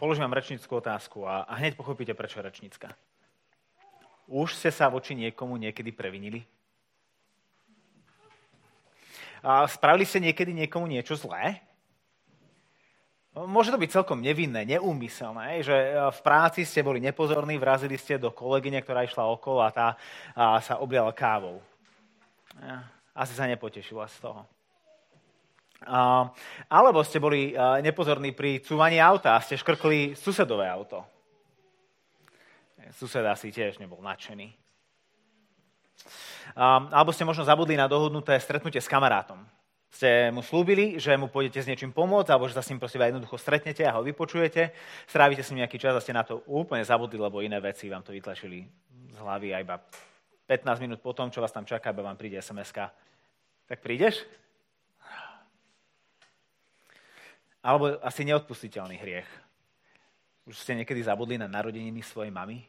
položím vám rečnickú otázku a, a hneď pochopíte, prečo je rečnická. Už ste sa voči niekomu niekedy previnili? A spravili ste niekedy niekomu niečo zlé? Môže to byť celkom nevinné, neúmyselné, že e, v práci ste boli nepozorní, vrazili ste do kolegyne, ktorá išla okolo a tá a sa obliala kávou. Asi sa nepotešila z toho. Alebo ste boli nepozorní pri cúvaní auta a ste škrkli susedové auto. Sused asi tiež nebol nadšený. Alebo ste možno zabudli na dohodnuté stretnutie s kamarátom ste mu slúbili, že mu pôjdete s niečím pomôcť, alebo že sa s ním prosím jednoducho stretnete a ho vypočujete, strávite s ním nejaký čas a ste na to úplne zabudli, lebo iné veci vám to vytlačili z hlavy a iba 15 minút po tom, čo vás tam čaká, iba vám príde sms Tak prídeš? Alebo asi neodpustiteľný hriech. Už ste niekedy zabudli na narodeniny svojej mamy?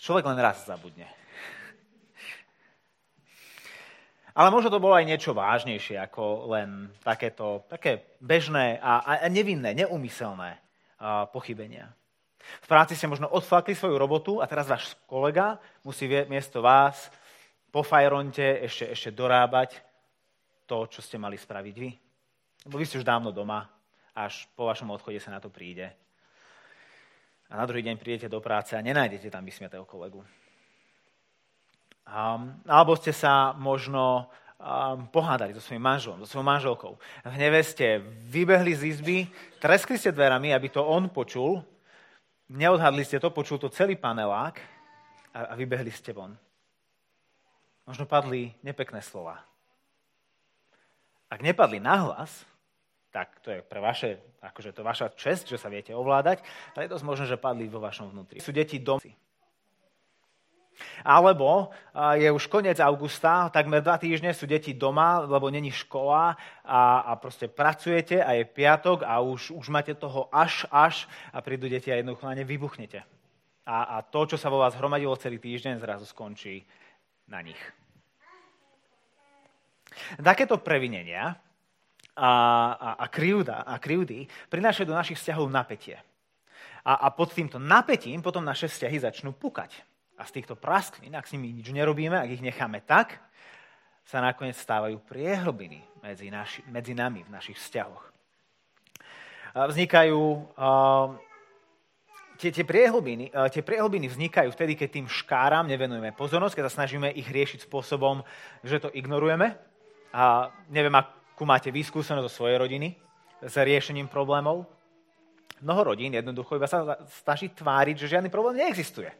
Človek len raz zabudne. Ale možno to bolo aj niečo vážnejšie ako len takéto, také bežné a, a nevinné, neumyselné a, pochybenia. V práci ste možno odflakli svoju robotu a teraz váš kolega musí miesto vás po fajronte ešte, ešte dorábať to, čo ste mali spraviť vy. Lebo vy ste už dávno doma, až po vašom odchode sa na to príde. A na druhý deň prídete do práce a nenájdete tam vysmiatého kolegu. Um, alebo ste sa možno um, pohádali so svojím manželom, so svojou manželkou. V hneve ste vybehli z izby, treskli ste dverami, aby to on počul, neodhadli ste to, počul to celý panelák a, a vybehli ste von. Možno padli nepekné slova. Ak nepadli nahlas, tak to je pre vaše, akože to vaša čest, že sa viete ovládať, ale je dosť možné, že padli vo vašom vnútri. Sú deti doma. Alebo je už koniec augusta, takmer dva týždne sú deti doma, lebo není škola a, a proste pracujete a je piatok a už, už máte toho až, až a prídu deti a jednoducho na ne vybuchnete. A, a to, čo sa vo vás hromadilo celý týždeň, zrazu skončí na nich. Takéto previnenia a, a, a, krivda, a krivdy prinášajú do našich vzťahov napätie. A, a pod týmto napätím potom naše vzťahy začnú pukať. A z týchto prasklín, ak s nimi nič nerobíme, ak ich necháme tak, sa nakoniec stávajú priehlbiny medzi, naši, medzi nami v našich vzťahoch. Vznikajú uh, tie, tie, priehlbiny, tie priehlbiny vznikajú vtedy, keď tým škáram nevenujeme pozornosť, keď sa snažíme ich riešiť spôsobom, že to ignorujeme. A neviem, akú máte vyskúsenosť zo svojej rodiny s riešením problémov. Mnoho rodín jednoducho iba sa snaží tváriť, že žiadny problém neexistuje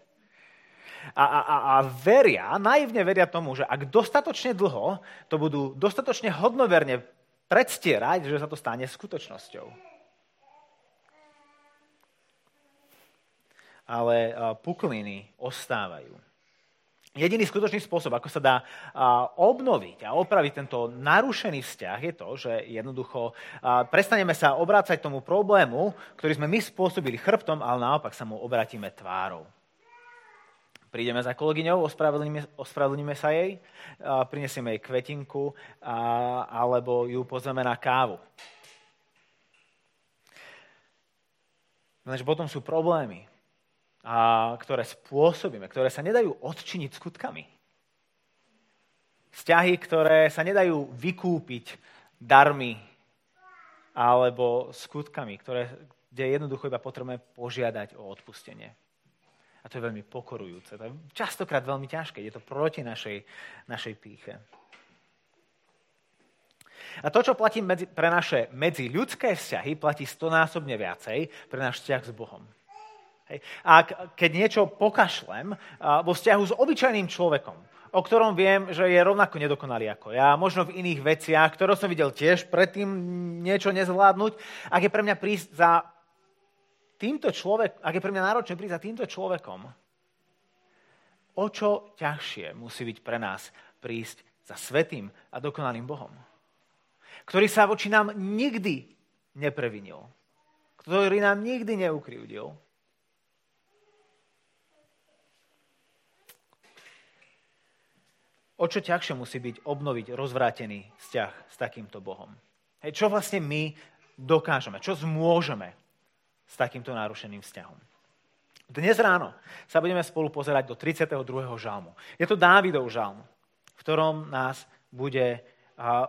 a, a, a veria, naivne veria tomu, že ak dostatočne dlho to budú dostatočne hodnoverne predstierať, že sa to stane skutočnosťou. Ale pukliny ostávajú. Jediný skutočný spôsob, ako sa dá obnoviť a opraviť tento narušený vzťah, je to, že jednoducho prestaneme sa obrácať tomu problému, ktorý sme my spôsobili chrbtom, ale naopak sa mu obratíme tvárou. Prídeme za kolegyňou, ospravedlníme, ospravedlníme sa jej, prinesieme jej kvetinku alebo ju pozveme na kávu. Lenže potom sú problémy, a, ktoré spôsobíme, ktoré sa nedajú odčiniť skutkami. Vzťahy, ktoré sa nedajú vykúpiť darmi alebo skutkami, ktoré, kde jednoducho iba potrebujeme požiadať o odpustenie. A to je veľmi pokorujúce. To je častokrát veľmi ťažké. Je to proti našej, našej píche. A to, čo platí medzi, pre naše medziľudské vzťahy, platí stonásobne viacej pre náš vzťah s Bohom. Hej. A keď niečo pokašlem vo vzťahu s obyčajným človekom, o ktorom viem, že je rovnako nedokonalý ako ja, možno v iných veciach, ktoré som videl tiež predtým niečo nezvládnuť, ak je pre mňa prísť za týmto človek, ak je pre mňa náročné prísť za týmto človekom, o čo ťažšie musí byť pre nás prísť za svetým a dokonalým Bohom, ktorý sa voči nám nikdy neprevinil, ktorý nám nikdy neukryvdil. O čo ťažšie musí byť obnoviť rozvrátený vzťah s takýmto Bohom? Hej, čo vlastne my dokážeme, čo zmôžeme s takýmto narušeným vzťahom. Dnes ráno sa budeme spolu pozerať do 32. žalmu. Je to Dávidov žalm, v ktorom nás bude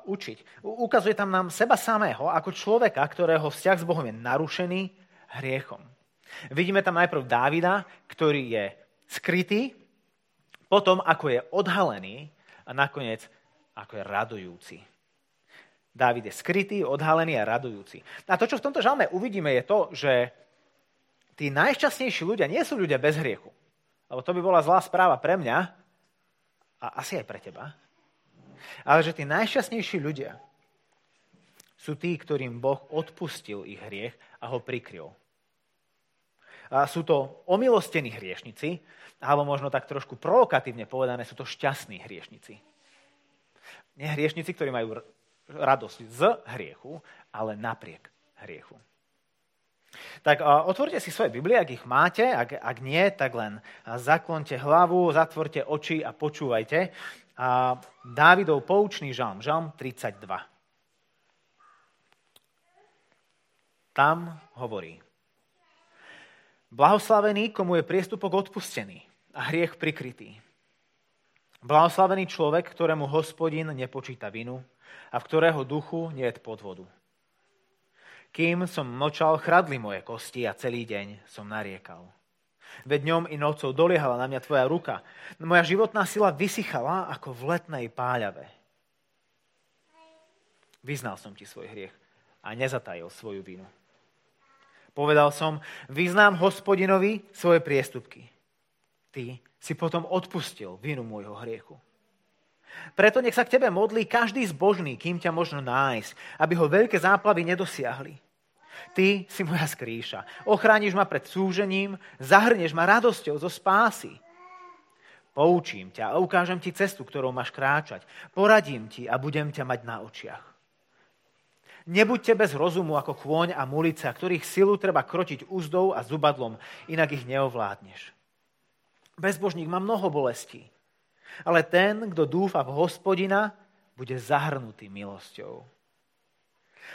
učiť. Ukazuje tam nám seba samého ako človeka, ktorého vzťah s Bohom je narušený hriechom. Vidíme tam najprv Dávida, ktorý je skrytý, potom ako je odhalený a nakoniec ako je radujúci. Dávid je skrytý, odhalený a radujúci. A to, čo v tomto žalme uvidíme, je to, že tí najšťastnejší ľudia nie sú ľudia bez hriechu. Lebo to by bola zlá správa pre mňa a asi aj pre teba. Ale že tí najšťastnejší ľudia sú tí, ktorým Boh odpustil ich hriech a ho prikryl. Sú to omilostení hriešnici, alebo možno tak trošku provokatívne povedané, sú to šťastní hriešnici. Nie hriešnici, ktorí majú radosť z hriechu, ale napriek hriechu. Tak otvorte si svoje Biblie, ak ich máte, ak, ak nie, tak len zaklonte hlavu, zatvorte oči a počúvajte. A Dávidov poučný žalm, žalm 32. Tam hovorí, blahoslavený, komu je priestupok odpustený a hriech prikrytý. Blahoslavený človek, ktorému hospodin nepočíta vinu a v ktorého duchu nie je podvodu. Kým som mlčal, chradli moje kosti a celý deň som nariekal. Veď dňom i nocou doliehala na mňa tvoja ruka. Moja životná sila vysychala ako v letnej páľave. Vyznal som ti svoj hriech a nezatajil svoju vinu. Povedal som, vyznám hospodinovi svoje priestupky. Ty si potom odpustil vinu môjho hriechu. Preto nech sa k tebe modlí každý zbožný, kým ťa možno nájsť, aby ho veľké záplavy nedosiahli. Ty si moja skrýša. Ochrániš ma pred súžením, zahrnieš ma radosťou zo spásy. Poučím ťa a ukážem ti cestu, ktorou máš kráčať. Poradím ti a budem ťa mať na očiach. Nebuďte bez rozumu ako kôň a mulica, ktorých silu treba krotiť úzdou a zubadlom, inak ich neovládneš. Bezbožník má mnoho bolestí, ale ten, kto dúfa v hospodina, bude zahrnutý milosťou.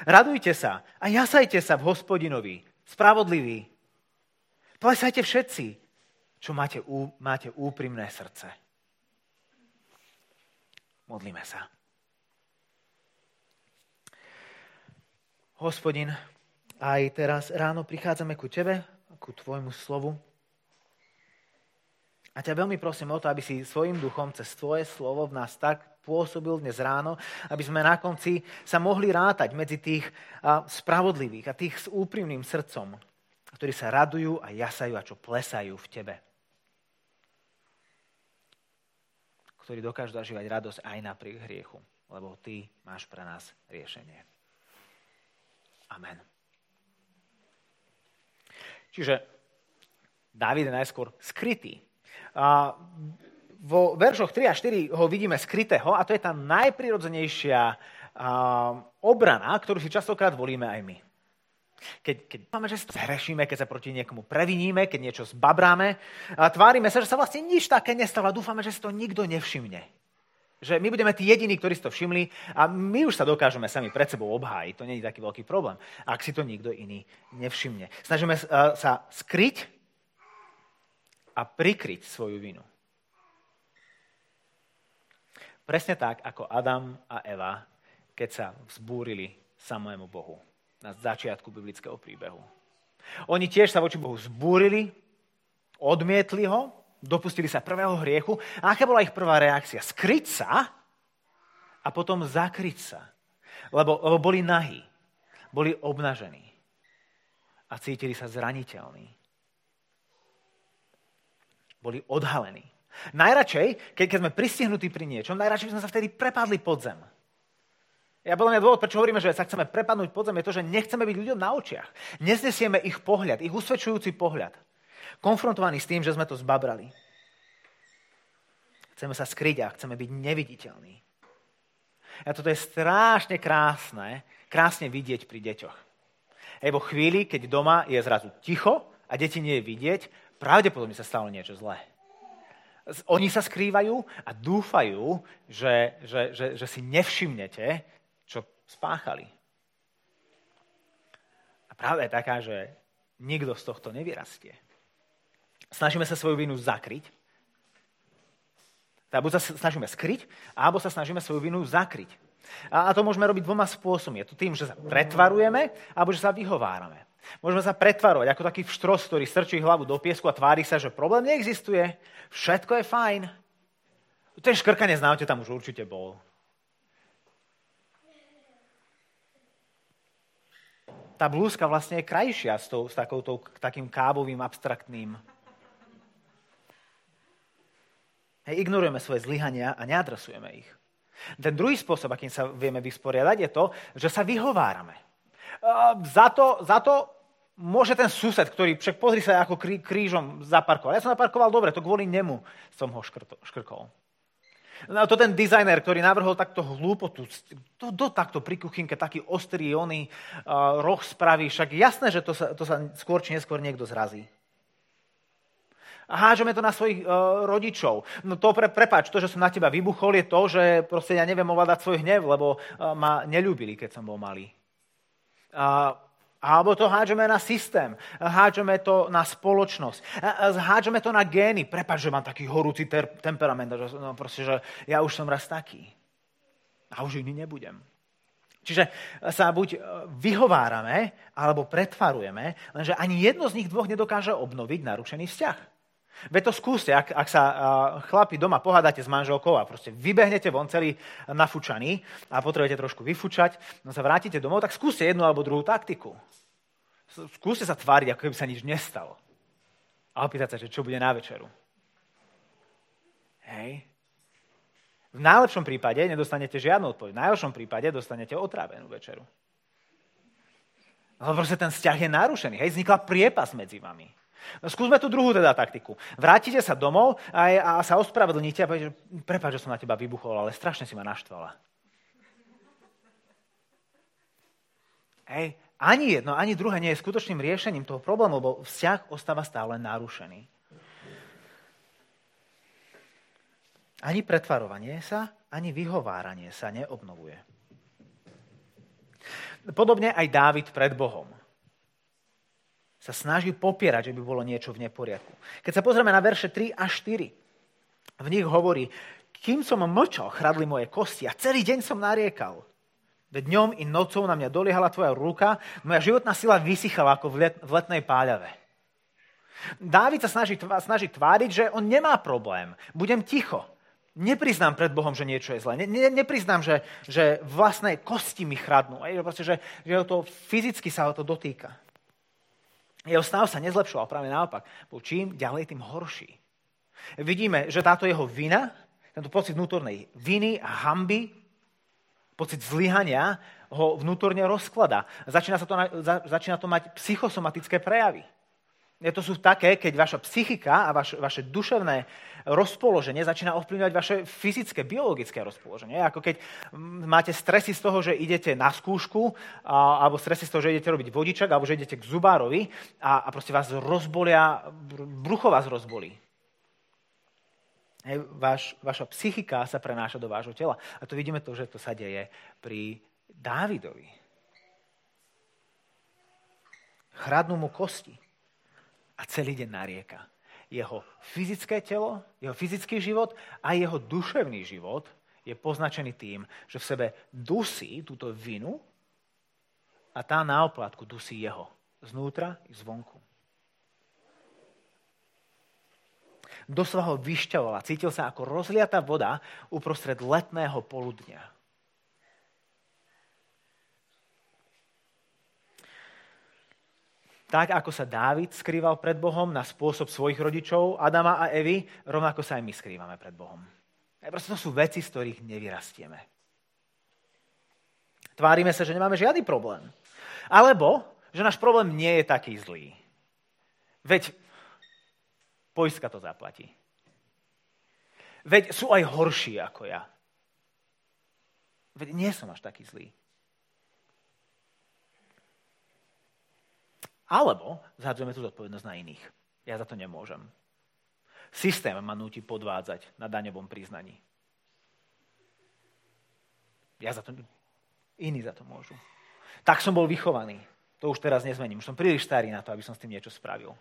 Radujte sa a jasajte sa v hospodinovi, spravodliví. Plesajte všetci, čo máte, máte úprimné srdce. Modlíme sa. Hospodin, aj teraz ráno prichádzame ku Tebe, ku Tvojmu slovu. A ťa veľmi prosím o to, aby si svojim duchom cez Tvoje slovo v nás tak pôsobil dnes ráno, aby sme na konci sa mohli rátať medzi tých spravodlivých a tých s úprimným srdcom, ktorí sa radujú a jasajú a čo plesajú v Tebe. Ktorí dokážu zažívať radosť aj napriek hriechu, lebo Ty máš pre nás riešenie. Amen. Čiže Dávid je najskôr skrytý a vo veršoch 3 a 4 ho vidíme skrytého a to je tá najprirodzenejšia obrana, ktorú si častokrát volíme aj my. Keď, keď máme, že zhrešíme, keď sa proti niekomu previníme, keď niečo zbabráme, a tvárime sa, že sa vlastne nič také nestalo a dúfame, že si to nikto nevšimne. Že my budeme tí jediní, ktorí si to všimli a my už sa dokážeme sami pred sebou obhájiť. To nie je taký veľký problém, ak si to nikto iný nevšimne. Snažíme sa skryť a prikryť svoju vinu. Presne tak, ako Adam a Eva, keď sa vzbúrili samému Bohu na začiatku biblického príbehu. Oni tiež sa voči Bohu zbúrili, odmietli ho, dopustili sa prvého hriechu. A aká bola ich prvá reakcia? Skryť sa a potom zakryť sa. Lebo, lebo boli nahí, boli obnažení a cítili sa zraniteľní boli odhalení. Najradšej, keď, keď sme pristihnutí pri niečom, najradšej by sme sa vtedy prepadli pod zem. Ja podľa mňa dôvod, prečo hovoríme, že sa chceme prepadnúť pod zem, je to, že nechceme byť ľuďom na očiach. Neznesieme ich pohľad, ich usvedčujúci pohľad. Konfrontovaní s tým, že sme to zbabrali. Chceme sa skryť a chceme byť neviditeľní. A toto je strašne krásne, krásne vidieť pri deťoch. Hej, vo chvíli, keď doma je zrazu ticho a deti nie je vidieť, pravdepodobne sa stalo niečo zlé. Oni sa skrývajú a dúfajú, že, že, že, že si nevšimnete, čo spáchali. práve je taká, že nikto z tohto nevyrastie. Snažíme sa svoju vinu zakryť. Teda sa snažíme skryť, alebo sa snažíme svoju vinu zakryť. A to môžeme robiť dvoma spôsobmi. Je to tým, že sa pretvarujeme, alebo že sa vyhovárame. Môžeme sa pretvarovať ako taký vštros, ktorý strčí hlavu do piesku a tvári sa, že problém neexistuje, všetko je fajn. Ten škrkanec na tam už určite bol. Tá blúzka vlastne je krajšia s, tou, s takouto, takým kábovým, abstraktným. Hej, ignorujeme svoje zlyhania a neadresujeme ich. Ten druhý spôsob, akým sa vieme vysporiadať, je to, že sa vyhovárame. Za to, za to môže ten sused, ktorý, však pozri sa, ako krí, krížom zaparkoval. Ja som zaparkoval dobre, to kvôli nemu som ho škrto, škrkol. No to ten dizajner, ktorý navrhol takto hlúpotu, to, to takto pri kuchynke, taký ostrý oný uh, roh spraví, však jasné, že to sa, to sa skôr či neskôr niekto zrazí. A hážeme to na svojich uh, rodičov. No to, pre, prepáč, to, že som na teba vybuchol, je to, že proste ja neviem ovládať svoj hnev, lebo uh, ma nelúbili, keď som bol malý. Uh, alebo to hádžeme na systém, hádžeme to na spoločnosť, hádžeme to na gény. Prepač, že mám taký horúci ter- temperament, že, no, proste, že ja už som raz taký. A už iný nebudem. Čiže sa buď e, vyhovárame, alebo pretvarujeme, lenže ani jedno z nich dvoch nedokáže obnoviť narušený vzťah. Veď to skúste, ak, ak sa uh, chlapi doma pohádate s manželkou a proste vybehnete von celý nafúčaný a potrebujete trošku vyfúčať, no sa vrátite domov, tak skúste jednu alebo druhú taktiku. Skúste sa tváriť, ako keby sa nič nestalo. A opýtať sa, že čo bude na večeru. Hej. V najlepšom prípade nedostanete žiadnu odpoveď. V najlepšom prípade dostanete otrávenú večeru. Ale proste ten vzťah je narušený. Hej, vznikla priepas medzi vami. No, skúsme tú druhú teda taktiku. Vrátite sa domov a, a sa ospravedlníte a poviete, prepáč, že som na teba vybuchol, ale strašne si ma naštvala. Hej, ani jedno, ani druhé nie je skutočným riešením toho problému, lebo vzťah ostáva stále narušený. Ani pretvarovanie sa, ani vyhováranie sa neobnovuje. Podobne aj Dávid pred Bohom sa snaží popierať, že by bolo niečo v neporiadku. Keď sa pozrieme na verše 3 a 4, v nich hovorí, kým som mlčal, chradli moje kosti a celý deň som nariekal. Veď dňom i nocou na mňa doliehala tvoja ruka, moja životná sila vysychala ako v, let, v letnej páľave. Dávid sa snaží, snaží tváriť, že on nemá problém. Budem ticho. Nepriznám pred Bohom, že niečo je zlé. Ne, ne, nepriznám, že, že vlastné kosti mi chradnú. Proste, že, že to fyzicky sa ho to dotýka. Jeho stav sa nezlepšoval, práve naopak. Bol čím ďalej, tým horší. Vidíme, že táto jeho vina, tento pocit vnútornej viny a hamby, pocit zlyhania ho vnútorne rozklada. Začína, sa to, začína to mať psychosomatické prejavy. To sú také, keď vaša psychika a vaš, vaše duševné rozpoloženie začína ovplyvňovať vaše fyzické, biologické rozpoloženie. Ako keď máte stresy z toho, že idete na skúšku, a, alebo stresy z toho, že idete robiť vodičak, alebo že idete k zubárovi a, a proste vás rozbolia, brucho vás rozbolí. Hej, vaš, vaša psychika sa prenáša do vášho tela. A to vidíme to, že to sa deje pri Dávidovi. Chradnú mu kosti a celý deň narieka. Jeho fyzické telo, jeho fyzický život a jeho duševný život je poznačený tým, že v sebe dusí túto vinu a tá na oplátku dusí jeho. Znútra i zvonku. Doslova ho vyšťavovala. Cítil sa ako rozliatá voda uprostred letného poludnia. Tak ako sa Dávid skrýval pred Bohom na spôsob svojich rodičov, Adama a Evy, rovnako sa aj my skrývame pred Bohom. A proste to sú veci, z ktorých nevyrastieme. Tvárime sa, že nemáme žiadny problém. Alebo, že náš problém nie je taký zlý. Veď poistka to zaplatí. Veď sú aj horší ako ja. Veď nie som až taký zlý. Alebo zhadzujeme tú zodpovednosť na iných. Ja za to nemôžem. Systém ma núti podvádzať na daňovom priznaní. Ja za to... Iní za to môžu. Tak som bol vychovaný. To už teraz nezmením. Už som príliš starý na to, aby som s tým niečo spravil.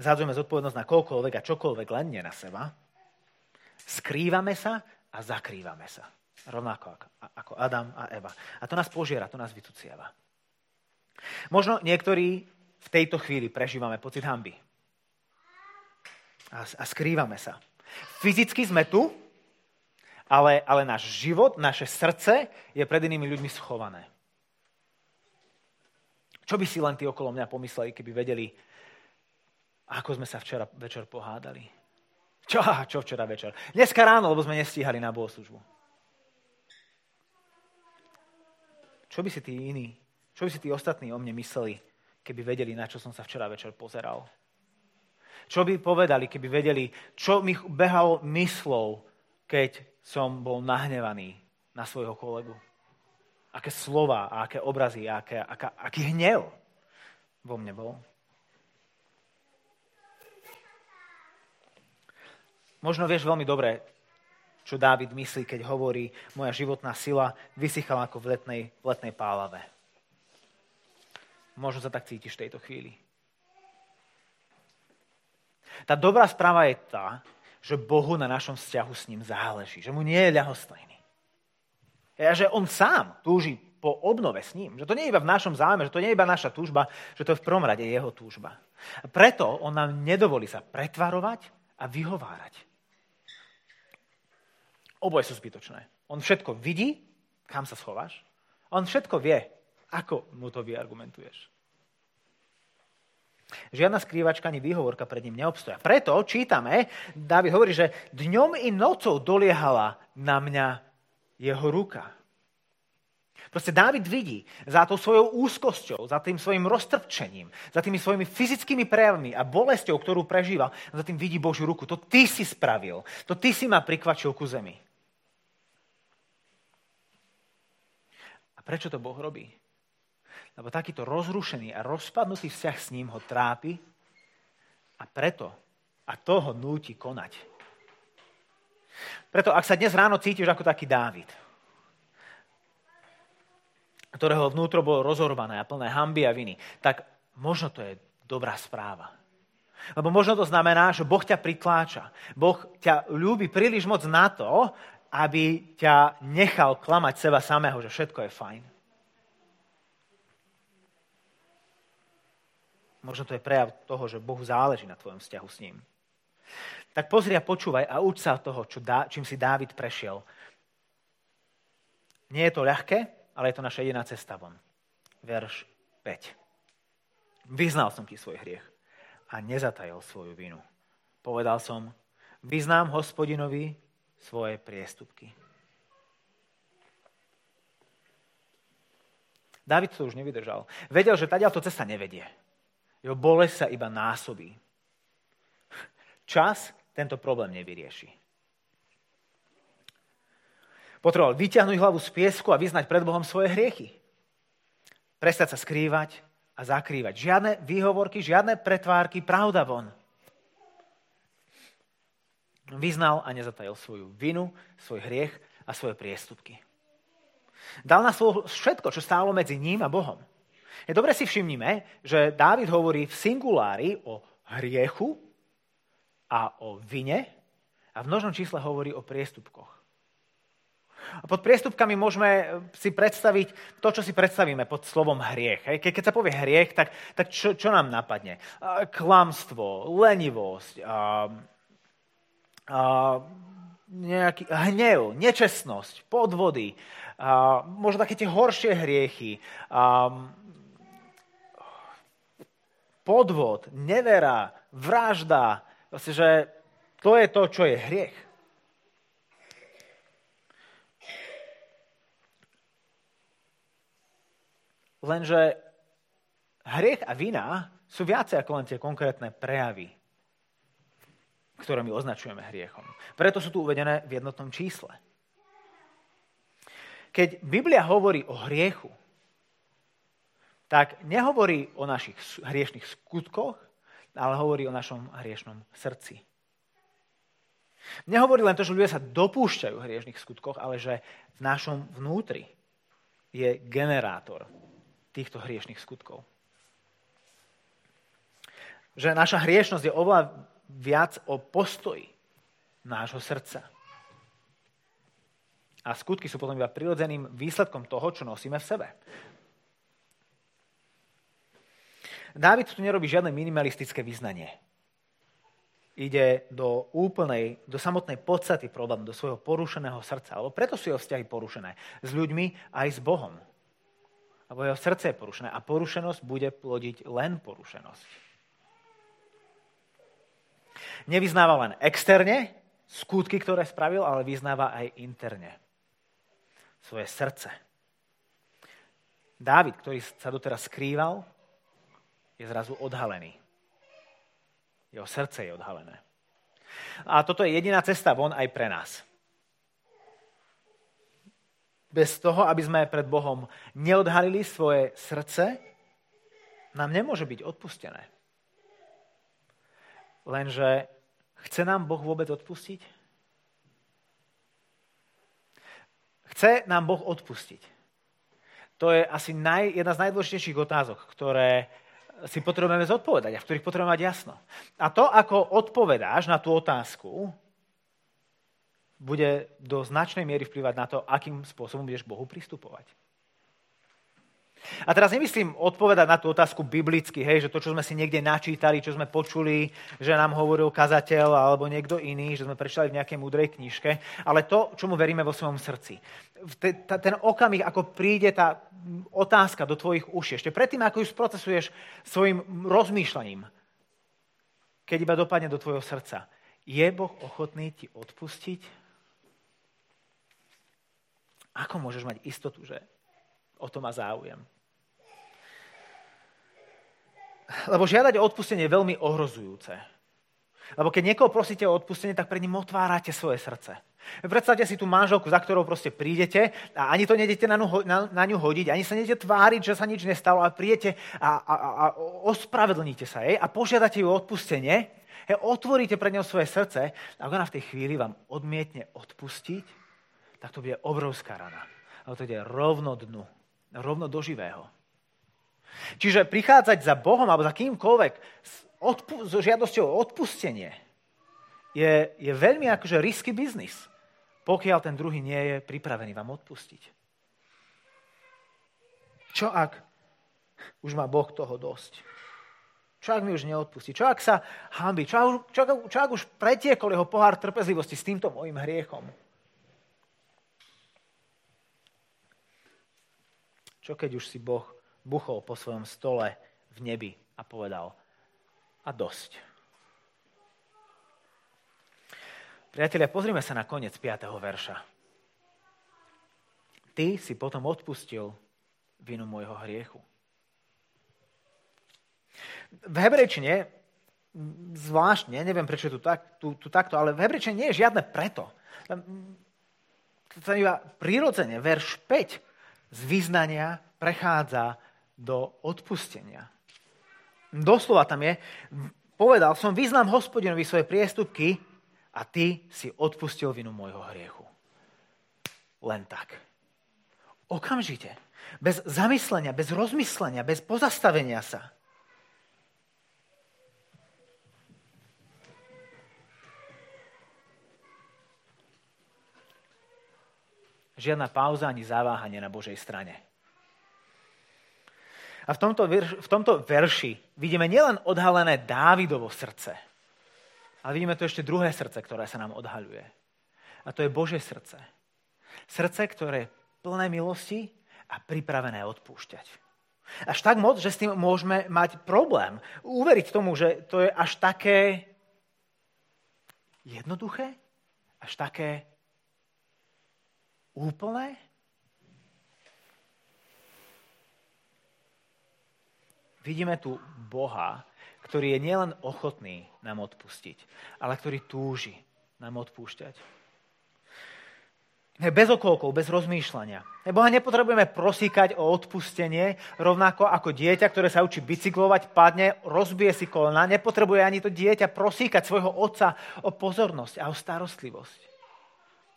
Zhadzujeme zodpovednosť na koľkoľvek a čokoľvek, len nie na seba. Skrývame sa a zakrývame sa. Rovnako ako Adam a Eva. A to nás požiera, to nás vytucieva. Možno niektorí v tejto chvíli prežívame pocit hamby. A, a skrývame sa. Fyzicky sme tu, ale, ale náš život, naše srdce je pred inými ľuďmi schované. Čo by si len tí okolo mňa pomysleli, keby vedeli, ako sme sa včera večer pohádali? Čo, čo včera večer? Dneska ráno, lebo sme nestíhali na bohoslužbu. Čo by si tí iní, čo by si tí ostatní o mne mysleli, keby vedeli, na čo som sa včera večer pozeral? Čo by povedali, keby vedeli, čo mi behalo myslou, keď som bol nahnevaný na svojho kolegu? Aké slova, a aké obrazy, a aké, aká, aký hnev vo mne bol? Možno vieš veľmi dobre, čo Dávid myslí, keď hovorí, moja životná sila vysychala ako v letnej, v letnej pálave. Možno sa tak cítiš v tejto chvíli. Tá dobrá správa je tá, že Bohu na našom vzťahu s ním záleží, že mu nie je ľahostajný. A že on sám túži po obnove s ním. Že to nie je iba v našom záujme, že to nie je iba naša túžba, že to je v prvom jeho túžba. A preto on nám nedovolí sa pretvarovať a vyhovárať. Oboje sú zbytočné. On všetko vidí, kam sa schováš. On všetko vie, ako mu to vyargumentuješ. Žiadna skrývačka ani výhovorka pred ním neobstoja. Preto čítame, Dávid hovorí, že dňom i nocou doliehala na mňa jeho ruka. Proste Dávid vidí za tou svojou úzkosťou, za tým svojim roztrpčením, za tými svojimi fyzickými prejavmi a bolesťou, ktorú prežíval, za tým vidí Božiu ruku. To ty si spravil. To ty si ma prikvačil ku zemi. A prečo to Boh robí? Lebo takýto rozrušený a rozpadnutý vzťah s ním ho trápi a preto a to ho núti konať. Preto ak sa dnes ráno cítiš ako taký Dávid, ktorého vnútro bolo rozorvané a plné hamby a viny, tak možno to je dobrá správa. Lebo možno to znamená, že Boh ťa pritláča. Boh ťa ľúbi príliš moc na to, aby ťa nechal klamať seba samého, že všetko je fajn. Možno to je prejav toho, že Bohu záleží na tvojom vzťahu s ním. Tak pozri a počúvaj a uč sa toho, čo dá, čím si Dávid prešiel. Nie je to ľahké, ale je to naša jediná cesta von. Verš 5. Vyznal som ti svoj hriech a nezatajal svoju vinu. Povedal som, vyznám hospodinovi svoje priestupky. David to už nevydržal. Vedel, že tadiaľ to cesta nevedie. Jeho bolesť sa iba násobí. Čas tento problém nevyrieši. Potreboval vyťahnuť hlavu z piesku a vyznať pred Bohom svoje hriechy. Prestať sa skrývať a zakrývať. Žiadne výhovorky, žiadne pretvárky, pravda von vyznal a nezatajil svoju vinu, svoj hriech a svoje priestupky. Dal na slovo všetko, čo stálo medzi ním a Bohom. Dobre si všimnime, že Dávid hovorí v singulári o hriechu a o vine a v množnom čísle hovorí o priestupkoch. A pod priestupkami môžeme si predstaviť to, čo si predstavíme pod slovom hriech. Keď sa povie hriech, tak, tak čo, čo nám napadne? Klamstvo, lenivosť, nejaký hnev, nečestnosť, podvody, a možno také tie horšie hriechy, a podvod, nevera, vražda, vlastne, že to je to, čo je hriech. Lenže hriech a vina sú viacej ako len tie konkrétne prejavy ktoré my označujeme hriechom. Preto sú tu uvedené v jednotnom čísle. Keď Biblia hovorí o hriechu, tak nehovorí o našich hriešných skutkoch, ale hovorí o našom hriešnom srdci. Nehovorí len to, že ľudia sa dopúšťajú hriešných skutkoch, ale že v našom vnútri je generátor týchto hriešných skutkov. Že naša hriešnosť je oveľa viac o postoji nášho srdca. A skutky sú potom iba prirodzeným výsledkom toho, čo nosíme v sebe. Dávid tu nerobí žiadne minimalistické vyznanie. Ide do úplnej, do samotnej podstaty problému, do svojho porušeného srdca. Lebo preto sú jeho vzťahy porušené. S ľuďmi aj s Bohom. Lebo jeho srdce je porušené. A porušenosť bude plodiť len porušenosť. Nevyznáva len externe skutky, ktoré spravil, ale vyznáva aj interne. Svoje srdce. Dávid, ktorý sa doteraz skrýval, je zrazu odhalený. Jeho srdce je odhalené. A toto je jediná cesta von aj pre nás. Bez toho, aby sme pred Bohom neodhalili svoje srdce, nám nemôže byť odpustené. Lenže chce nám Boh vôbec odpustiť? Chce nám Boh odpustiť. To je asi naj, jedna z najdôležitejších otázok, ktoré si potrebujeme zodpovedať a v ktorých potrebujeme mať jasno. A to, ako odpovedáš na tú otázku, bude do značnej miery vplyvať na to, akým spôsobom budeš Bohu pristupovať. A teraz nemyslím odpovedať na tú otázku biblicky, hej, že to, čo sme si niekde načítali, čo sme počuli, že nám hovoril kazateľ alebo niekto iný, že sme prečítali v nejakej múdrej knižke, ale to, čomu veríme vo svojom srdci. Ten okamih, ako príde tá otázka do tvojich uší, ešte predtým, ako ju sprocesuješ svojim rozmýšľaním, keď iba dopadne do tvojho srdca, je Boh ochotný ti odpustiť? Ako môžeš mať istotu, že o to má záujem. Lebo žiadať o odpustenie je veľmi ohrozujúce. Lebo keď niekoho prosíte o odpustenie, tak pred ním otvárate svoje srdce. Predstavte si tú manželku, za ktorou proste prídete a ani to nedete na, ňu, na, na ňu hodiť, ani sa nedete tváriť, že sa nič nestalo, ale prídete a, a, a ospravedlníte sa jej a požiadate ju o odpustenie, hej, otvoríte pred ňou svoje srdce a ona v tej chvíli vám odmietne odpustiť, tak to bude obrovská rana. Ale to ide rovno dnu rovno do živého. Čiže prichádzať za Bohom alebo za kýmkoľvek s, odpu- so žiadosťou o odpustenie je, je veľmi akože risky biznis, pokiaľ ten druhý nie je pripravený vám odpustiť. Čo ak už má Boh toho dosť? Čo ak mi už neodpustí? Čo ak sa hambi? Čo, čo, čo ak už pretiekol jeho pohár trpezlivosti s týmto mojim hriechom? Čo keď už si Boh buchol po svojom stole v nebi a povedal a dosť. Priatelia, pozrime sa na koniec 5. verša. Ty si potom odpustil vinu môjho hriechu. V hebrejčine, zvláštne, neviem prečo tu, tak, tu, tu takto, ale v hebrejčine nie je žiadne preto. To iba prirodzene, verš 5 z vyznania prechádza do odpustenia. Doslova tam je, povedal som, vyznám hospodinovi svoje priestupky a ty si odpustil vinu môjho hriechu. Len tak. Okamžite. Bez zamyslenia, bez rozmyslenia, bez pozastavenia sa. Žiadna pauza ani zaváhanie na Božej strane. A v tomto, v tomto verši vidíme nielen odhalené Dávidovo srdce, ale vidíme to ešte druhé srdce, ktoré sa nám odhaľuje. A to je Bože srdce. Srdce, ktoré je plné milosti a pripravené odpúšťať. Až tak moc, že s tým môžeme mať problém. Uveriť tomu, že to je až také jednoduché, až také úplné? Vidíme tu Boha, ktorý je nielen ochotný nám odpustiť, ale ktorý túži nám odpúšťať. Bez okolkov, bez rozmýšľania. Boha nepotrebujeme prosíkať o odpustenie, rovnako ako dieťa, ktoré sa učí bicyklovať, padne, rozbije si kolena. Nepotrebuje ani to dieťa prosíkať svojho otca o pozornosť a o starostlivosť.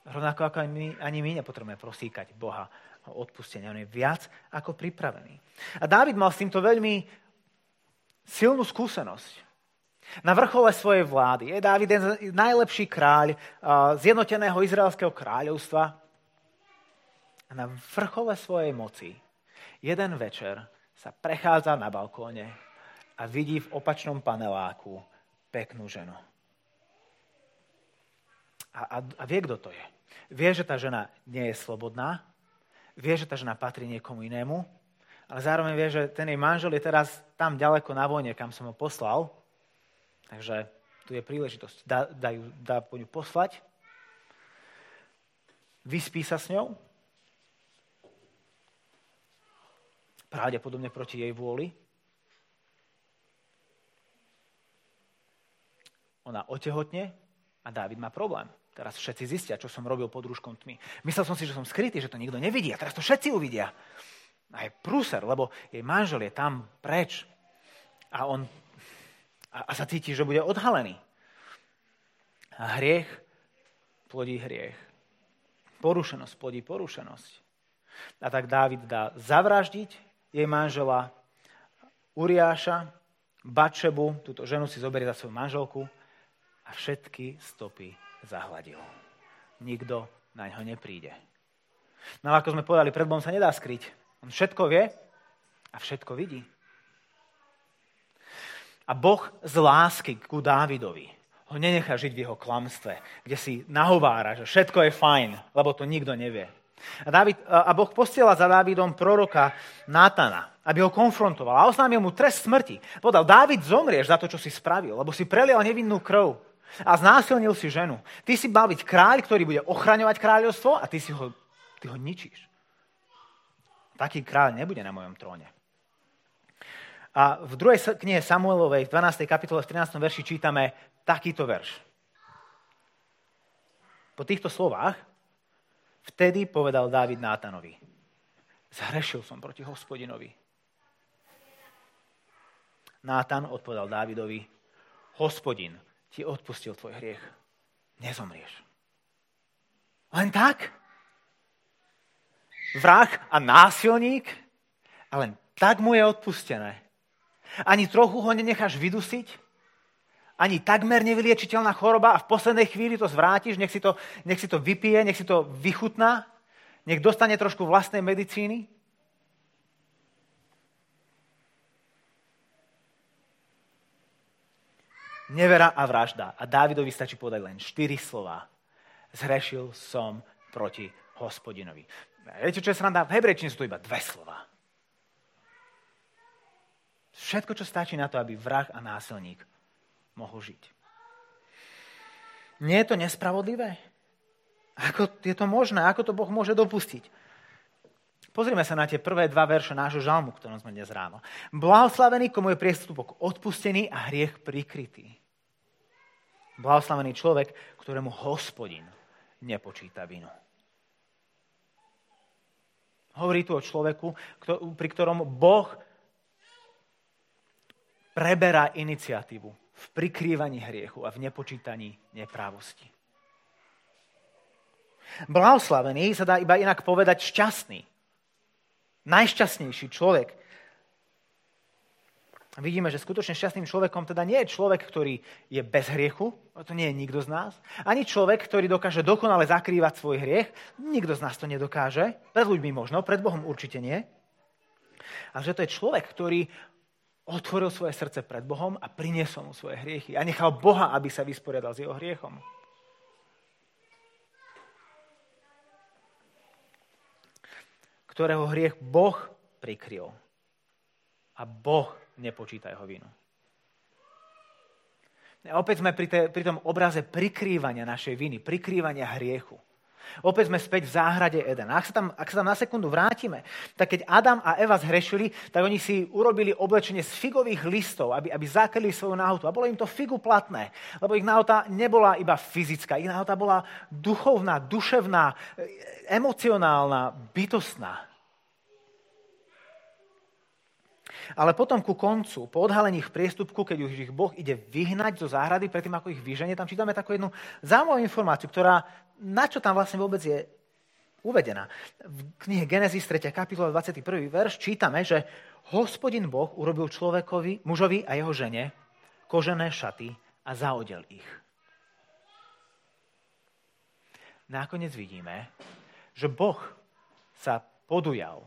Rovnako ako ani my, ani my nepotrebujeme prosíkať Boha o odpustenie. On je viac ako pripravený. A Dávid mal s týmto veľmi silnú skúsenosť. Na vrchole svojej vlády je Dávid najlepší kráľ zjednoteného izraelského kráľovstva. A na vrchole svojej moci jeden večer sa prechádza na balkóne a vidí v opačnom paneláku peknú ženu. A, a, a vie, kto to je. Vie, že tá žena nie je slobodná, vie, že tá žena patrí niekomu inému, ale zároveň vie, že ten jej manžel je teraz tam ďaleko na vojne, kam som ho poslal Takže tu je príležitosť. Dá, dá, ju, dá po ňu poslať, vyspí sa s ňou, pravdepodobne proti jej vôli. Ona otehotne a Dávid má problém. Teraz všetci zistia, čo som robil pod rúškom tmy. Myslel som si, že som skrytý, že to nikto nevidí a teraz to všetci uvidia. A je prúser, lebo jej manžel je tam preč. A on a, a sa cíti, že bude odhalený. A hriech plodí hriech. Porušenosť plodí porušenosť. A tak Dávid dá zavraždiť jej manžela Uriáša, Bačebu, túto ženu si zoberie za svoju manželku a všetky stopy zahladil. Nikto na ňo nepríde. No ako sme povedali, pred Bohom sa nedá skryť. On všetko vie a všetko vidí. A Boh z lásky ku Dávidovi ho nenechá žiť v jeho klamstve, kde si nahovára, že všetko je fajn, lebo to nikto nevie. A, David, a Boh posiela za Dávidom proroka Nátana, aby ho konfrontoval a oznámil mu trest smrti. Povedal, Dávid, zomrieš za to, čo si spravil, lebo si prelial nevinnú krv a znásilnil si ženu. Ty si mal byť kráľ, ktorý bude ochraňovať kráľovstvo a ty, si ho, ty ho ničíš. Taký kráľ nebude na mojom tróne. A v druhej knihe Samuelovej, v 12. kapitole, v 13. verši čítame takýto verš. Po týchto slovách vtedy povedal Dávid Nátanovi, zhrešil som proti hospodinovi. Nátan odpovedal Dávidovi, hospodin ti odpustil tvoj hriech. Nezomrieš. Len tak? Vrah a násilník? A len tak mu je odpustené. Ani trochu ho nenecháš vydusiť, ani takmer nevyliečiteľná choroba a v poslednej chvíli to zvrátiš, nech si to, nech si to vypije, nech si to vychutná, nech dostane trošku vlastnej medicíny. Nevera a vražda. A Dávidovi stačí povedať len štyri slova. Zhrešil som proti hospodinovi. Viete, čo je sranda? V hebrejčine sú to iba dve slova. Všetko, čo stačí na to, aby vrah a násilník mohol žiť. Nie je to nespravodlivé? Ako je to možné? Ako to Boh môže dopustiť? Pozrime sa na tie prvé dva verše nášho žalmu, ktorom sme dnes ráno. Blahoslavený, komu je priestupok odpustený a hriech prikrytý. Blahoslavený človek, ktorému hospodin nepočíta vinu. Hovorí tu o človeku, pri ktorom Boh preberá iniciatívu v prikrývaní hriechu a v nepočítaní neprávosti. Blahoslavený sa dá iba inak povedať šťastný. Najšťastnejší človek. Vidíme, že skutočne šťastným človekom teda nie je človek, ktorý je bez hriechu, to nie je nikto z nás, ani človek, ktorý dokáže dokonale zakrývať svoj hriech, nikto z nás to nedokáže, pred ľuďmi možno, pred Bohom určite nie, ale že to je človek, ktorý otvoril svoje srdce pred Bohom a priniesol mu svoje hriechy a nechal Boha, aby sa vysporiadal s jeho hriechom. Ktorého hriech Boh prikryl. A Boh nepočíta jeho vinu. A opäť sme pri, te, pri tom obraze prikrývania našej viny, prikrývania hriechu. Opäť sme späť v záhrade Eden. Ak sa, tam, ak sa tam na sekundu vrátime, tak keď Adam a Eva zhrešili, tak oni si urobili oblečenie z figových listov, aby, aby zakryli svoju nahotu. A bolo im to figu platné, lebo ich nahota nebola iba fyzická, ich nahota bola duchovná, duševná, emocionálna, bytostná. Ale potom ku koncu, po odhalení ich priestupku, keď už ich Boh ide vyhnať zo záhrady, predtým ako ich vyženie, tam čítame takú jednu zaujímavú informáciu, ktorá, na čo tam vlastne vôbec je uvedená. V knihe Genesis 3. kapitola 21. verš čítame, že hospodin Boh urobil človekovi, mužovi a jeho žene kožené šaty a zaodel ich. Nakoniec vidíme, že Boh sa podujal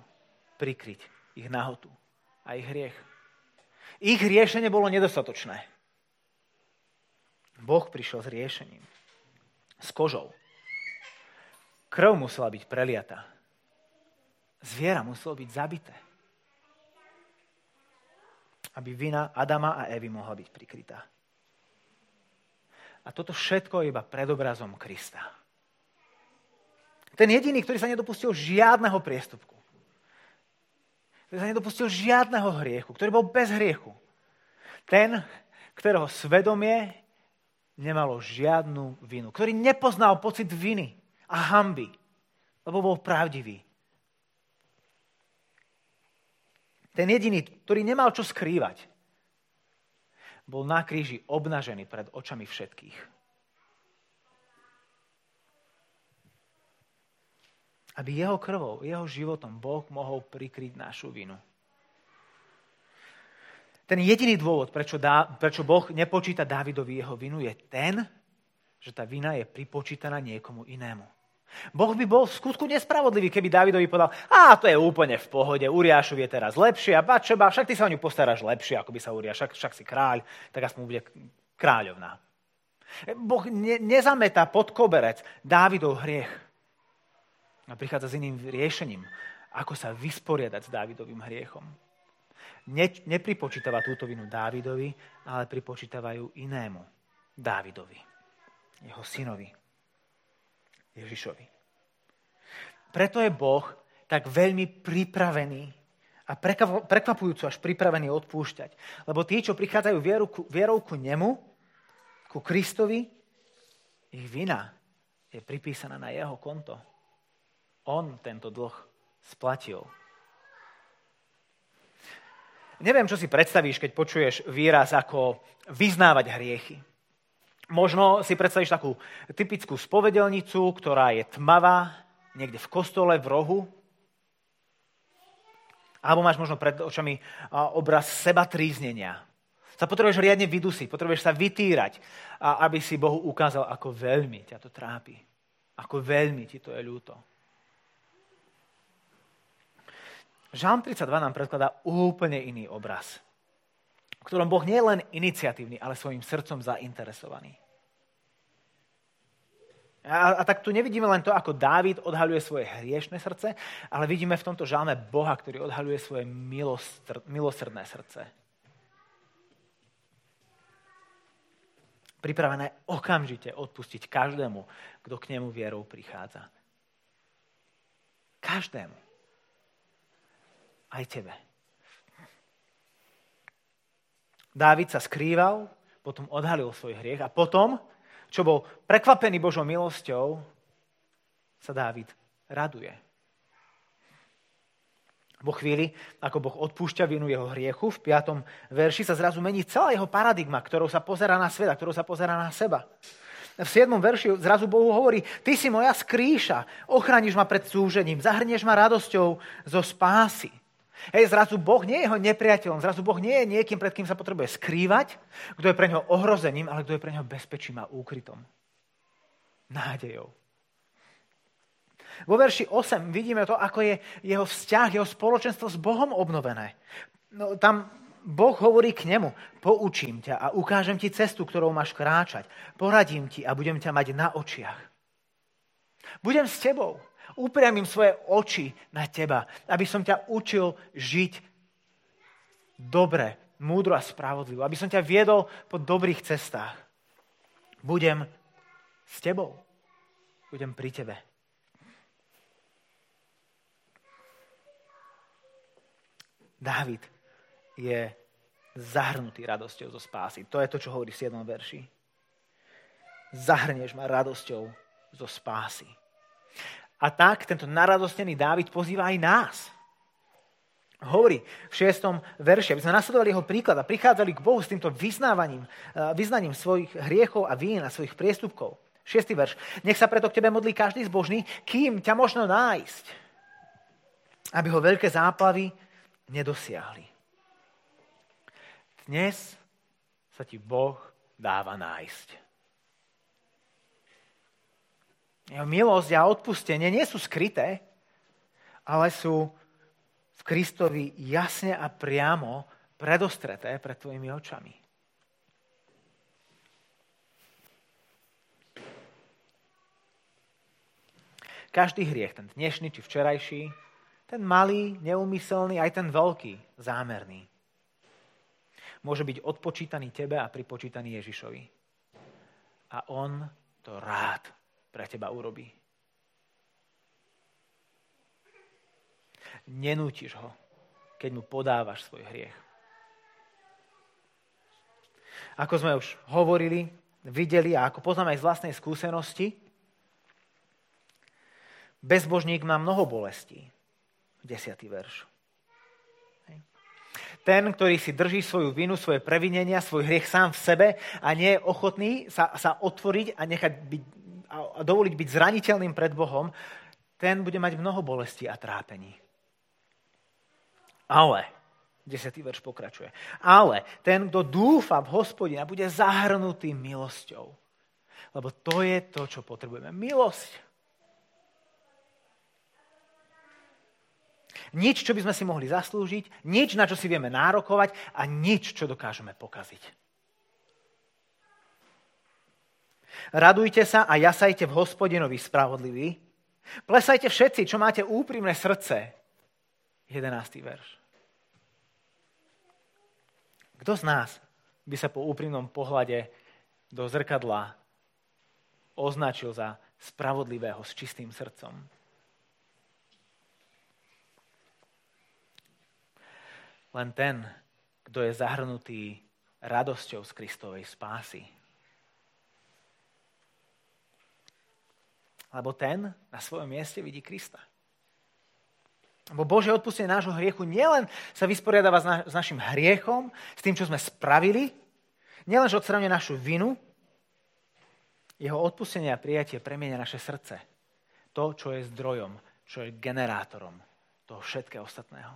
prikryť ich nahotu a ich hriech. Ich riešenie bolo nedostatočné. Boh prišiel s riešením. S kožou. Krv musela byť preliata. Zviera muselo byť zabité. Aby vina Adama a Evy mohla byť prikrytá. A toto všetko je iba predobrazom Krista. Ten jediný, ktorý sa nedopustil žiadneho priestupku sa nedopustil žiadneho hriechu, ktorý bol bez hriechu. Ten, ktorého svedomie nemalo žiadnu vinu, ktorý nepoznal pocit viny a hamby, lebo bol pravdivý. Ten jediný, ktorý nemal čo skrývať, bol na kríži obnažený pred očami všetkých. Aby jeho krvou, jeho životom Boh mohol prikryť našu vinu. Ten jediný dôvod, prečo, dá, prečo Boh nepočíta Dávidovi jeho vinu, je ten, že tá vina je pripočítaná niekomu inému. Boh by bol v skutku nespravodlivý, keby Dávidovi povedal, a to je úplne v pohode, Uriášov je teraz lepšie a Bačeba, však ty sa o ňu postaráš lepšie, ako by sa Uriáš, však, však si kráľ, tak aspoň bude kráľovná. Boh ne, nezametá pod koberec Dávidov hriech a prichádza s iným riešením, ako sa vysporiadať s Dávidovým hriechom. Ne, nepripočítava túto vinu Dávidovi, ale pripočítavajú inému Dávidovi, jeho synovi, Ježišovi. Preto je Boh tak veľmi pripravený a prekvapujúco až pripravený odpúšťať. Lebo tí, čo prichádzajú vierou ku, vierou ku nemu, ku Kristovi, ich vina je pripísaná na jeho konto on tento dlh splatil. Neviem, čo si predstavíš, keď počuješ výraz ako vyznávať hriechy. Možno si predstavíš takú typickú spovedelnicu, ktorá je tmavá, niekde v kostole, v rohu. Alebo máš možno pred očami obraz seba tríznenia. Sa potrebuješ riadne vydusiť, potrebuješ sa vytírať, aby si Bohu ukázal, ako veľmi ťa to trápi. Ako veľmi ti to je ľúto. Žalm 32 nám predkladá úplne iný obraz, v ktorom Boh nie je len iniciatívny, ale svojim srdcom zainteresovaný. A, a tak tu nevidíme len to, ako Dávid odhaľuje svoje hriešne srdce, ale vidíme v tomto žalme Boha, ktorý odhaľuje svoje milostr, milosrdné srdce. Pripravené okamžite odpustiť každému, kto k nemu vierou prichádza. Každému aj tebe. Dávid sa skrýval, potom odhalil svoj hriech a potom, čo bol prekvapený Božou milosťou, sa Dávid raduje. Vo chvíli, ako Boh odpúšťa vinu jeho hriechu, v 5. verši sa zrazu mení celá jeho paradigma, ktorou sa pozera na sveta, ktorou sa pozera na seba. V 7. verši zrazu Bohu hovorí, ty si moja skrýša, ochrániš ma pred súžením, zahrnieš ma radosťou zo spásy. Hej, zrazu Boh nie je jeho nepriateľom, zrazu Boh nie je niekým, pred kým sa potrebuje skrývať, kto je pre neho ohrozením, ale kto je pre neho bezpečím a úkrytom. Nádejou. Vo verši 8 vidíme to, ako je jeho vzťah, jeho spoločenstvo s Bohom obnovené. No, tam Boh hovorí k nemu, poučím ťa a ukážem ti cestu, ktorou máš kráčať. Poradím ti a budem ťa mať na očiach. Budem s tebou upriamím svoje oči na teba, aby som ťa učil žiť dobre, múdro a spravodlivo, aby som ťa viedol po dobrých cestách. Budem s tebou, budem pri tebe. Dávid je zahrnutý radosťou zo spásy. To je to, čo hovorí v 7. verši. Zahrnieš ma radosťou zo spásy. A tak tento naradostnený Dávid pozýva aj nás. Hovorí v 6. verši, aby sme nasledovali jeho príklad a prichádzali k Bohu s týmto vyznávaním, eh, vyznaním svojich hriechov a vín a svojich priestupkov. 6. verš. Nech sa preto k tebe modlí každý zbožný, kým ťa možno nájsť, aby ho veľké záplavy nedosiahli. Dnes sa ti Boh dáva nájsť. Jeho milosť a odpustenie nie sú skryté, ale sú v Kristovi jasne a priamo predostreté pred tvojimi očami. Každý hriech, ten dnešný či včerajší, ten malý, neumyselný, aj ten veľký, zámerný, môže byť odpočítaný tebe a pripočítaný Ježišovi. A on to rád pre teba urobí. Nenútiš ho, keď mu podávaš svoj hriech. Ako sme už hovorili, videli a ako poznáme aj z vlastnej skúsenosti, bezbožník má mnoho bolestí. Desiatý verš. Ten, ktorý si drží svoju vinu, svoje previnenia, svoj hriech sám v sebe a nie je ochotný sa, sa otvoriť a, nechať byť, a dovoliť byť zraniteľným pred Bohom, ten bude mať mnoho bolesti a trápení. Ale, 10. verš pokračuje, ale ten, kto dúfa v hospodina, bude zahrnutý milosťou. Lebo to je to, čo potrebujeme. Milosť. Nič, čo by sme si mohli zaslúžiť, nič, na čo si vieme nárokovať a nič, čo dokážeme pokaziť. Radujte sa a jasajte v hospodinovi spravodlivý. Plesajte všetci, čo máte úprimné srdce. 11. verš. Kto z nás by sa po úprimnom pohľade do zrkadla označil za spravodlivého s čistým srdcom? len ten, kto je zahrnutý radosťou z Kristovej spásy. Lebo ten na svojom mieste vidí Krista. Lebo Bože odpustenie nášho hriechu nielen sa vysporiadáva s, na, s našim hriechom, s tým, čo sme spravili, nielen, že odstravňuje našu vinu, jeho odpustenie a prijatie premienia naše srdce. To, čo je zdrojom, čo je generátorom toho všetkého ostatného.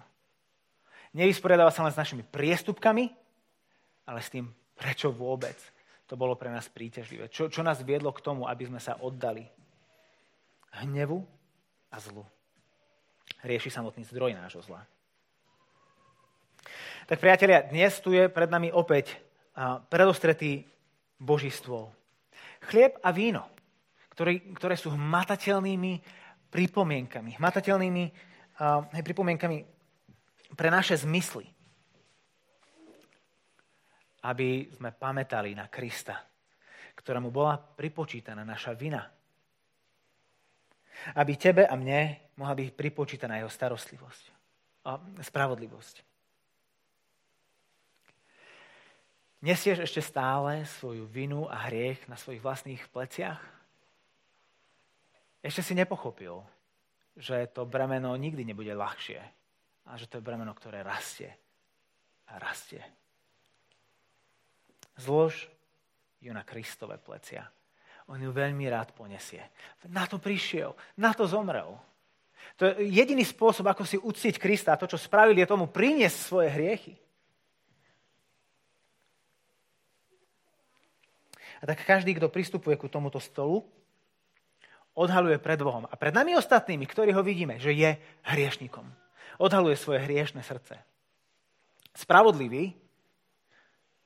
Nevysporiadáva sa len s našimi priestupkami, ale s tým, prečo vôbec to bolo pre nás príťažlivé. Čo, čo nás viedlo k tomu, aby sme sa oddali hnevu a zlu. Rieši samotný zdroj nášho zla. Tak priatelia, dnes tu je pred nami opäť predostretý božstvo. Chlieb a víno, ktoré, ktoré sú hmatateľnými pripomienkami, hmatateľnými uh, pripomienkami pre naše zmysly. Aby sme pamätali na Krista, ktorému bola pripočítaná naša vina. Aby tebe a mne mohla byť pripočítaná jeho starostlivosť a spravodlivosť. Nesieš ešte stále svoju vinu a hriech na svojich vlastných pleciach? Ešte si nepochopil, že to bremeno nikdy nebude ľahšie a že to je bremeno, ktoré rastie a rastie. Zlož ju na Kristové plecia. On ju veľmi rád ponesie. Na to prišiel, na to zomrel. To je jediný spôsob, ako si uctiť Krista. To, čo spravil, je tomu priniesť svoje hriechy. A tak každý, kto pristupuje ku tomuto stolu, odhaluje pred Bohom a pred nami ostatnými, ktorí ho vidíme, že je hriešnikom odhaluje svoje hriešne srdce. Spravodlivý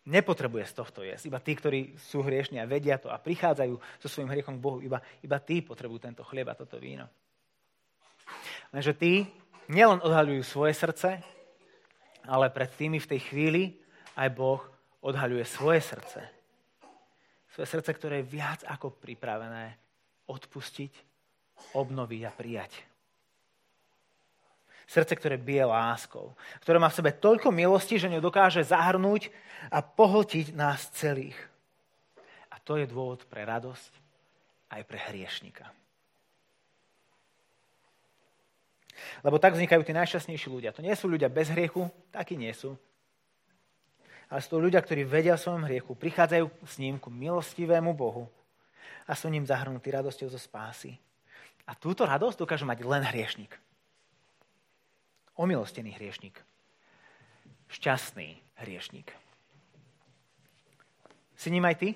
nepotrebuje z tohto jesť. Iba tí, ktorí sú hriešni a vedia to a prichádzajú so svojím hriechom k Bohu, iba, iba tí potrebujú tento chlieb a toto víno. Lenže tí nielen odhaľujú svoje srdce, ale pred tými v tej chvíli aj Boh odhaľuje svoje srdce. Svoje srdce, ktoré je viac ako pripravené odpustiť, obnoviť a prijať. Srdce, ktoré bije láskou. Ktoré má v sebe toľko milosti, že ňu dokáže zahrnúť a pohltiť nás celých. A to je dôvod pre radosť aj pre hriešnika. Lebo tak vznikajú tí najšťastnejší ľudia. To nie sú ľudia bez hriechu, takí nie sú. Ale sú to ľudia, ktorí vedia o svojom hriechu, prichádzajú s ním ku milostivému Bohu a sú ním zahrnutí radosťou zo spásy. A túto radosť dokáže mať len hriešnik. Omilostený hriešnik. Šťastný hriešnik. Si ním aj ty?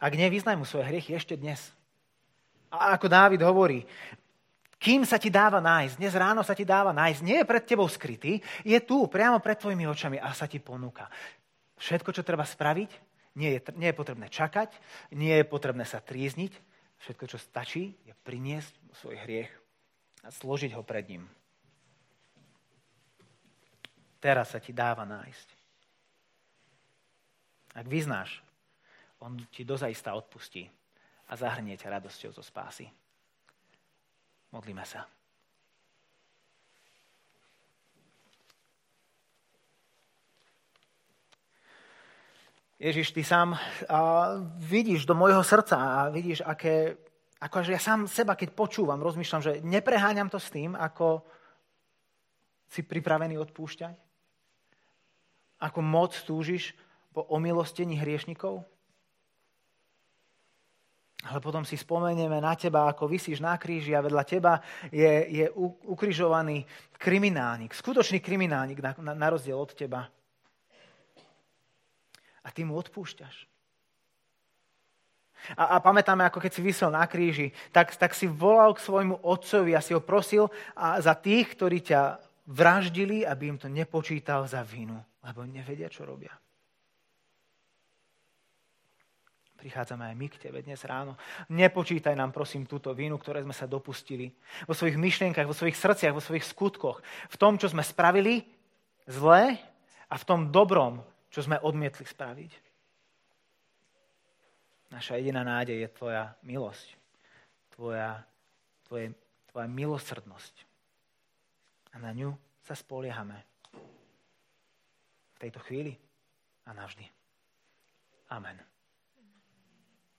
Ak nevyznaj mu svoje hriechy ešte dnes. A ako Dávid hovorí, kým sa ti dáva nájsť, dnes ráno sa ti dáva nájsť, nie je pred tebou skrytý, je tu, priamo pred tvojimi očami a sa ti ponúka. Všetko, čo treba spraviť, nie je, nie je potrebné čakať, nie je potrebné sa trízniť, Všetko, čo stačí, je priniesť svoj hriech a zložiť ho pred ním. Teraz sa ti dáva nájsť. Ak vyznáš, on ti dozaista odpustí a zahrnie ťa radosťou zo spásy. Modlíme sa. Ježiš, ty sám a, vidíš do môjho srdca a vidíš, aké, ako že ja sám seba, keď počúvam, rozmýšľam, že nepreháňam to s tým, ako si pripravený odpúšťať? Ako moc túžiš po omilostení hriešnikov? Ale potom si spomenieme na teba, ako vysíš na kríži a vedľa teba je, je ukrižovaný kriminálnik, skutočný kriminálnik na, na, na rozdiel od teba a ty mu odpúšťaš. A, a pamätáme, ako keď si vysel na kríži, tak, tak si volal k svojmu otcovi a si ho prosil a za tých, ktorí ťa vraždili, aby im to nepočítal za vinu, lebo nevedia, čo robia. Prichádzame aj my k tebe dnes ráno. Nepočítaj nám, prosím, túto vinu, ktoré sme sa dopustili. Vo svojich myšlienkach, vo svojich srdciach, vo svojich skutkoch. V tom, čo sme spravili zlé a v tom dobrom, čo sme odmietli spraviť. Naša jediná nádej je tvoja milosť, tvoja, tvoje, tvoja milosrdnosť. A na ňu sa spoliehame v tejto chvíli a navždy. Amen.